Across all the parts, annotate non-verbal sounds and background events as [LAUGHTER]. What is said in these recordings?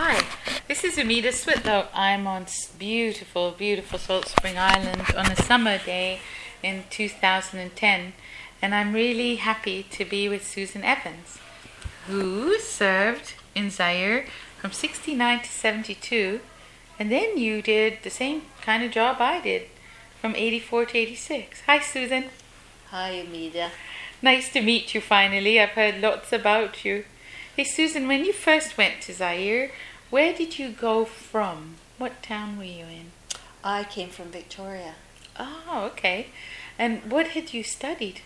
Hi, this is Amita Switlow. I'm on beautiful, beautiful Salt Spring Island on a summer day in 2010, and I'm really happy to be with Susan Evans, who served in Zaire from 69 to 72, and then you did the same kind of job I did from 84 to 86. Hi, Susan. Hi, Amita. Nice to meet you finally. I've heard lots about you. Hey, Susan, when you first went to Zaire, where did you go from? What town were you in? I came from Victoria. Oh, okay. And what had you studied?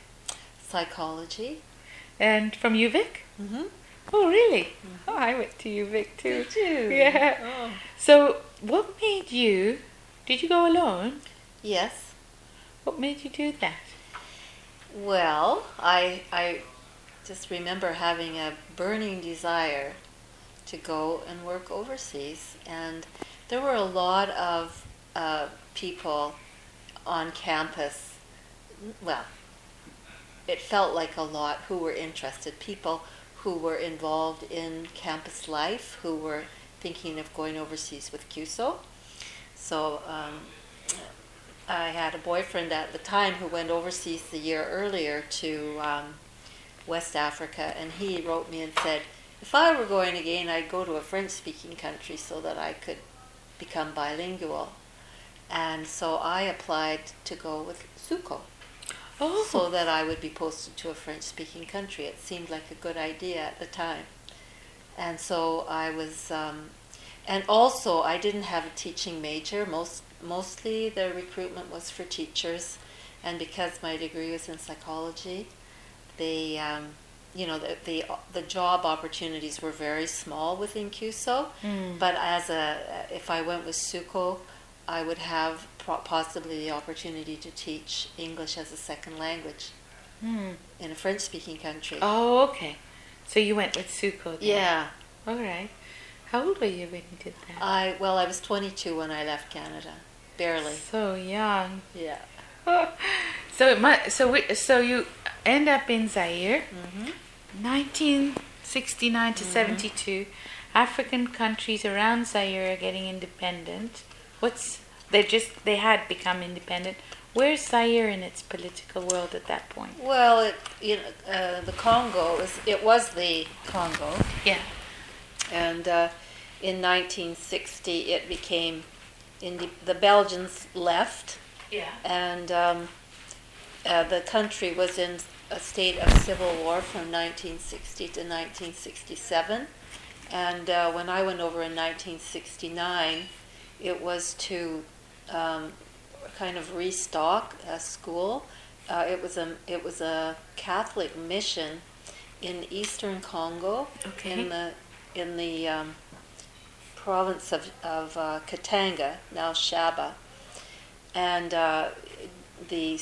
Psychology. And from UVic? Mm-hmm. Oh, really? Oh, I went to UVic too. Did you? Yeah. Oh. So, what made you? Did you go alone? Yes. What made you do that? Well, I I just remember having a burning desire to go and work overseas, and there were a lot of uh, people on campus. Well, it felt like a lot who were interested. People who were involved in campus life, who were thinking of going overseas with CUSO. So um, I had a boyfriend at the time who went overseas the year earlier to um, West Africa, and he wrote me and said, if I were going again, I'd go to a French speaking country so that I could become bilingual. And so I applied to go with SUCO Oh, so that I would be posted to a French speaking country. It seemed like a good idea at the time. And so I was, um, and also I didn't have a teaching major. Most, mostly the recruitment was for teachers. And because my degree was in psychology, the, um, you know, the, the, the job opportunities were very small within CUSO. Mm. But as a, if I went with SUCO, I would have pro- possibly the opportunity to teach English as a second language Hmm. in a French-speaking country. Oh, okay. So you went with SUCO. Then. Yeah, All right. How old were you when you did that? I well, I was 22 when I left Canada, barely. So young. Yeah. [LAUGHS] so it mu- so we, so you end up in Zaire, hmm 1969 to 72. African countries around Zaire are getting independent. What's they just they had become independent. Where's Zaire in its political world at that point? Well, it, you know, uh, the Congo was it was the Congo, Yeah. and uh, in 1960 it became. Inde- the Belgians left, Yeah. and um, uh, the country was in a state of civil war from 1960 to 1967. And uh, when I went over in 1969, it was to um, kind of restock a school. Uh, it was a it was a Catholic mission in eastern Congo, Okay. in the in the um, province of of uh, Katanga, now Shaba, and uh, the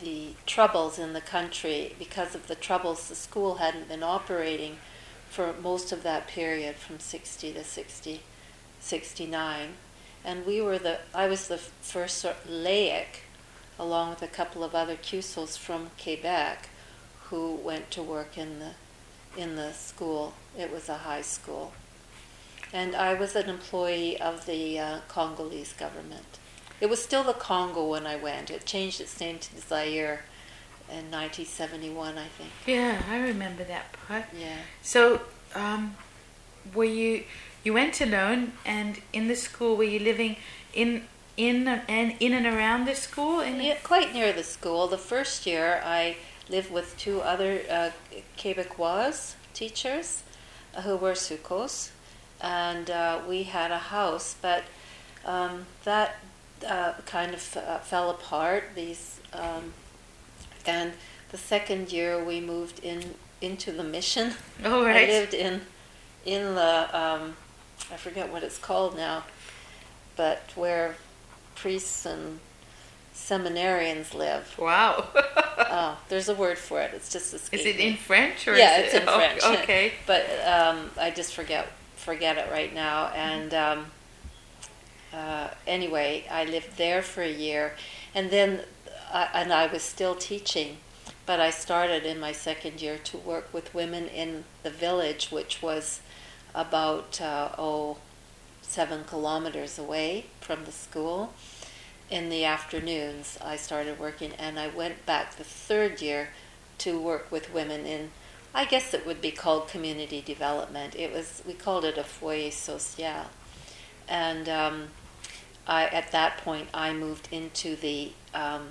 the troubles in the country because of the troubles the school hadn't been operating for most of that period from 60 to 60 69 and we were the I was the first sort of laic along with a couple of other CUSOs from Quebec who went to work in the in the school. It was a high school. And I was an employee of the uh, Congolese government it was still the Congo when I went. It changed its name to Zaire in 1971, I think. Yeah, I remember that part. Yeah. So, um, were you you went alone, and in the school were you living in in and in and around the school? In Yeah, quite near the school. The first year, I lived with two other uh, Quebecois teachers uh, who were SUCOs, and uh, we had a house, but um, that uh, kind of uh, fell apart. These um, and the second year we moved in into the mission. [LAUGHS] oh right. I lived in in the um, I forget what it's called now, but where priests and seminarians live. Wow. Oh, [LAUGHS] there's a word for it. It's just a. is it in. French or Yeah, is it's it, in [LAUGHS] oh, French. Okay. But um, I just forget forget it right now. And um, uh, anyway, I lived there for a year, and then I, and I was still teaching, but I started in my second year to work with women in the village, which was about uh, oh seven kilometers away from the school. In the afternoons, I started working, and I went back the third year to work with women in, I guess it would be called community development. It was we called it a foyer social, and um, I at that point I moved into the um,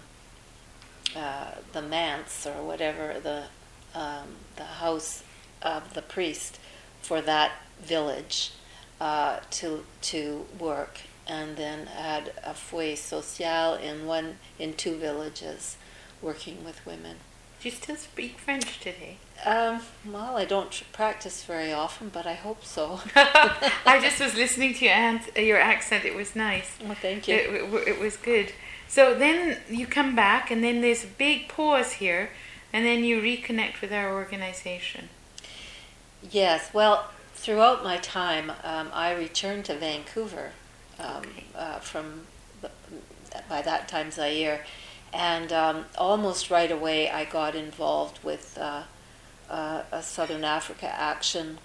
uh, the manse or whatever the um, the house of the priest for that village uh, to to work, and then had a foyer social in one in two villages, working with women. Do you still speak French today? Um, well, I don't practice very often, but I hope so. [LAUGHS] I just was listening to your, ant- your accent. It was nice. Well, thank you. It, it, it was good. So then you come back, and then there's a big pause here, and then you reconnect with our organization. Yes, well, throughout my time, um, I returned to Vancouver um, Okay. uh, from, the, by that time, Zaire. And um, almost right away, I got involved with uh, uh, a Southern Africa Action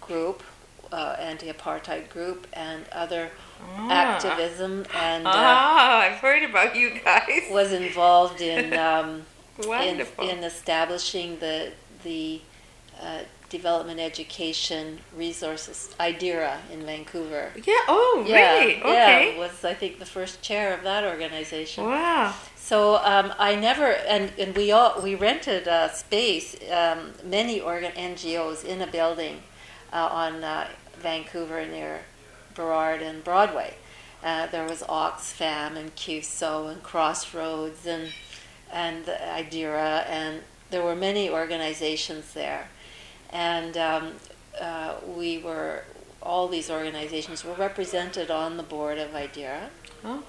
group, uh, anti apartheid group, and other Ah. activism, and uh, ah, I've heard about you guys. was involved in. [LAUGHS] Um, in, in establishing the the uh, development education resources IDERA in Vancouver. yeah. Oh, Yeah, really? yeah, Okay. was I think the first chair of that organization. Wow. So um, I never and, and we all we rented a space um, many organ NGOs in a building uh, on uh, Vancouver near Burrard and Broadway. Uh, there was Oxfam and CUSO and Crossroads and and IDERA and there were many organizations there, and um, uh, we were all these organizations were represented on the board of IDERA, Oh.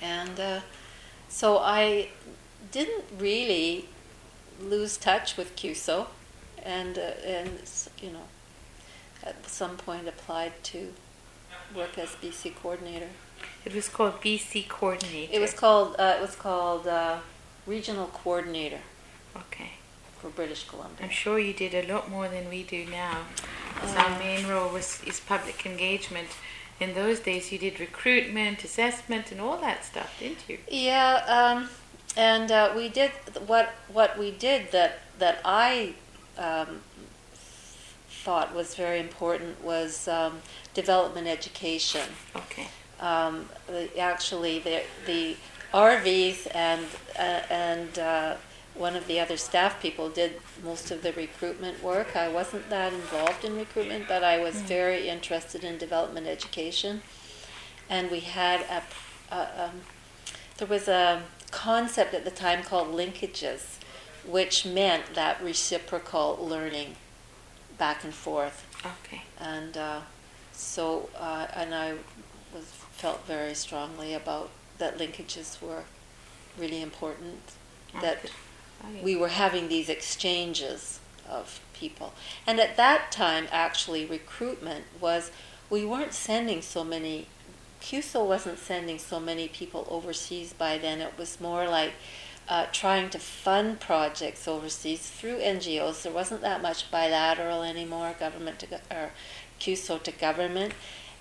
and uh, so I didn't really lose touch with CUSO, and uh, and you know at some point applied to work as BC coordinator. It was called BC Coordinator. It was called uh, it was called uh, regional coordinator Okay. For British Columbia. I'm sure you did a lot more than we do now. 'cause our Uh. main role was is public engagement. In those days, you did recruitment, assessment, and all that stuff, didn't you? Yeah, um, and uh, we did what what we did that that I um, thought was very important was um, development education. Okay. Um, the, actually, the the RVs and uh, and uh, one of the other staff people did most of the recruitment work. I wasn't that involved in recruitment, but I was very interested in development education. And we had a, a um, there was a concept at the time called linkages, which meant that reciprocal learning back and forth Okay. and uh, so uh, and I was felt very strongly about that linkages were really important. That Oh, we were having these exchanges of people, and at that time, actually, recruitment was we weren't sending so many. CUSO wasn't sending so many people overseas by then. It was more like uh, trying to fund projects overseas through NGOs. There wasn't that much bilateral anymore, government to or CUSO to government,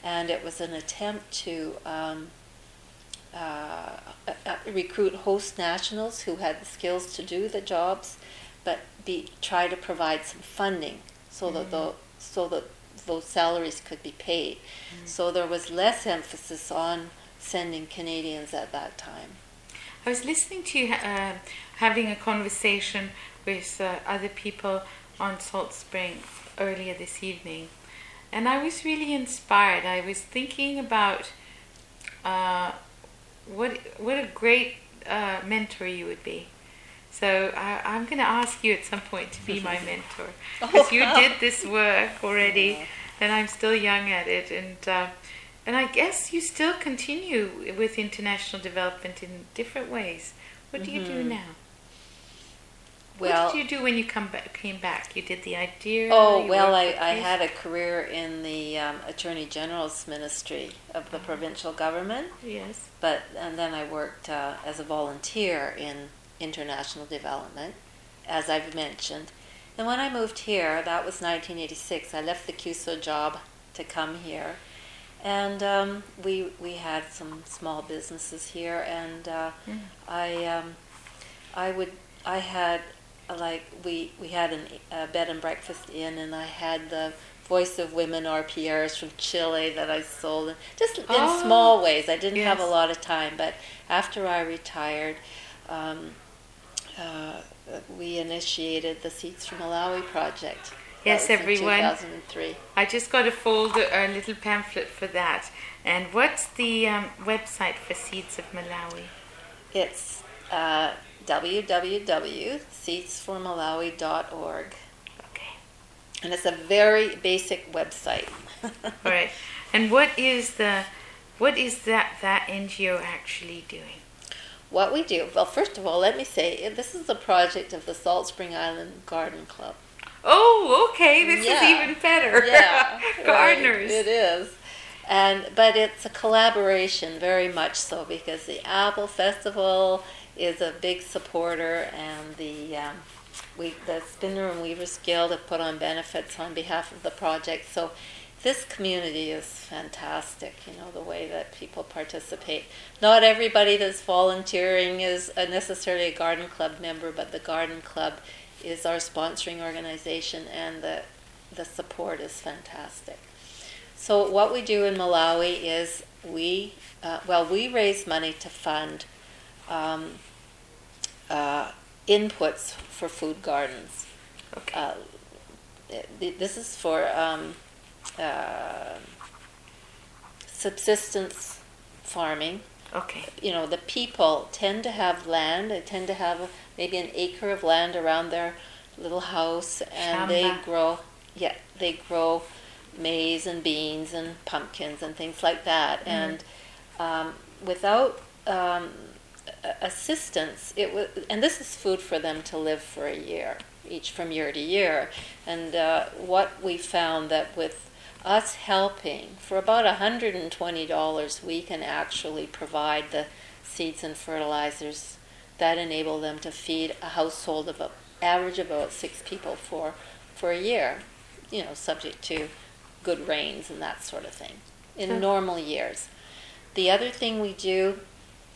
and it was an attempt to um, uh, recruit host nationals who had the skills to do the jobs, but be try to provide some funding so that the, so that those salaries could be paid. So there was less emphasis on sending Canadians at that time. I was listening to you uh, having a conversation with uh, other people on Salt Spring earlier this evening, and I was really inspired. I was thinking about what what a great uh, mentor you would be. So I, I'm going to ask you at some point to be [LAUGHS] my mentor because you wow. did this work already, and I'm still young at it, and uh, and I guess you still continue with international development in different ways. What do you do Mhm. now? Well, what did you do when you come back, came back? You did the idea. Oh, well, I, I had a career in the um, Attorney General's Ministry of the provincial government, Yes. but and then I worked uh, as a volunteer in international development, as I've mentioned. And when I moved here, that was 1986. I left the CUSO job to come here, and um, we we had some small businesses here, and uh, Mm. I um, I would I had like we we had an, a bed and breakfast inn, and I had the Voice of Women arpilleras from Chile that I sold, just in Oh, small ways. I didn't have a lot of time, but after I retired. Um, uh, we initiated the Seeds from Malawi project. Yes, everyone. 2003. I just got a folder, a little pamphlet for that. And what's the um, website for Seeds of Malawi? It's uh, www.seedsformalawi.org. Okay. And it's a very basic website. [LAUGHS] All right. And what is the, what is that that NGO actually doing? what we do, well, first of all, let me say this is a project of the Salt Spring Island Garden Club. Oh, okay. This Yeah. is even better. Yeah, [LAUGHS] Gardeners. right, It is. And but it's a collaboration, very much so, because the Apple Festival is a big supporter, and the um, we the Spinner and Weavers Guild have put on benefits on behalf of the project. So this community is fantastic. You know the way that people participate. Not everybody that's volunteering is a necessarily a garden club member, but the garden club is our sponsoring organization, and the the support is fantastic. So what we do in Malawi is we, uh, well, we raise money to fund um, uh, inputs for food gardens. Okay. Uh, th- this is for um, uh, subsistence farming. okay. You know, the people tend to have land. They tend to have maybe an acre of land around their little house, and they grow. Yeah, they grow maize and beans and pumpkins and things like that. And um, without um, assistance, it was, and this is food for them to live for a year, each from year to year. And uh, what we found that with us helping for about $120, we can actually provide the seeds and fertilizers that enable them to feed a household of a average of about six people for for a year, you know, subject to good rains and that sort of thing in normal years. The other thing we do,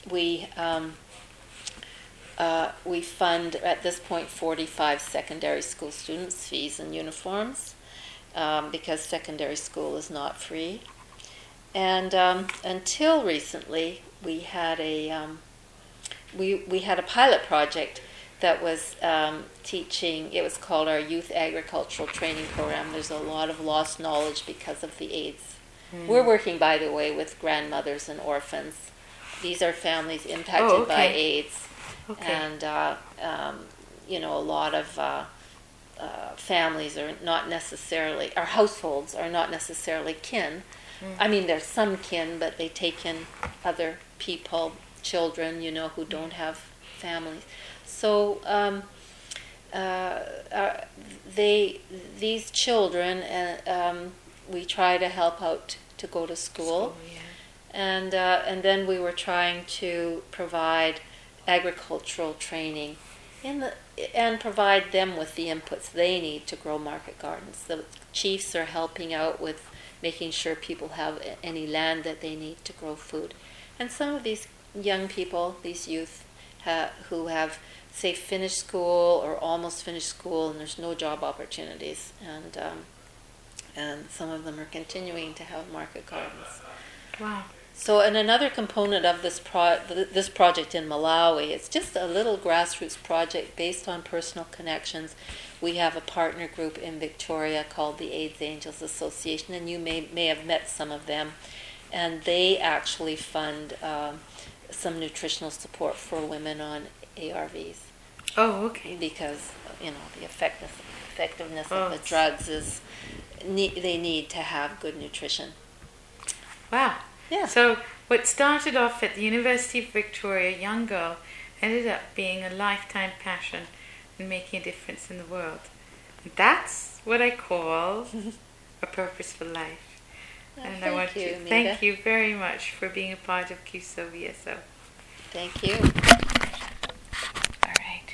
we um, uh, we fund at this point 45 secondary school students' fees and uniforms um, because secondary school is not free. And um, until recently, we had a um, we we had a pilot project that was um, teaching. It was called our Youth Agricultural Training Program. There's a lot of lost knowledge because of the AIDS. We're working, by the way, with grandmothers and orphans. These are families impacted Oh, by. AIDS, Okay. and uh, um, you know a lot of. Uh, uh, families are not necessarily, our households are not necessarily kin. I mean, there's some kin, but they take in other people, children, you know, who don't have families. So um, uh, uh, they, these children, uh, um, we try to help out to go to school yeah. And uh, and then we were trying to provide agricultural training in the and provide them with the inputs they need to grow market gardens. The chiefs are helping out with making sure people have any land that they need to grow food, and some of these young people, these youth, ha- who have say finished school or almost finished school, and there's no job opportunities, and um, and some of them are continuing to have market gardens. Wow. So, and another component of this pro- th- this project in Malawi, it's just a little grassroots project based on personal connections. We have a partner group in Victoria called the AIDS Angels Association, and you may may have met some of them, and they actually fund um, some nutritional support for women on ARVs Oh, okay. because you know the effectiveness effectiveness Oh, of the drugs is ne- they need to have good nutrition. Wow. Yeah. So what started off at the University of Victoria, a young girl, ended up being a lifetime passion and making a difference in the world. That's what I call [LAUGHS] a purposeful life. Oh, and I want you, to thank you very much for being a part of CUSO VSO. Thank you.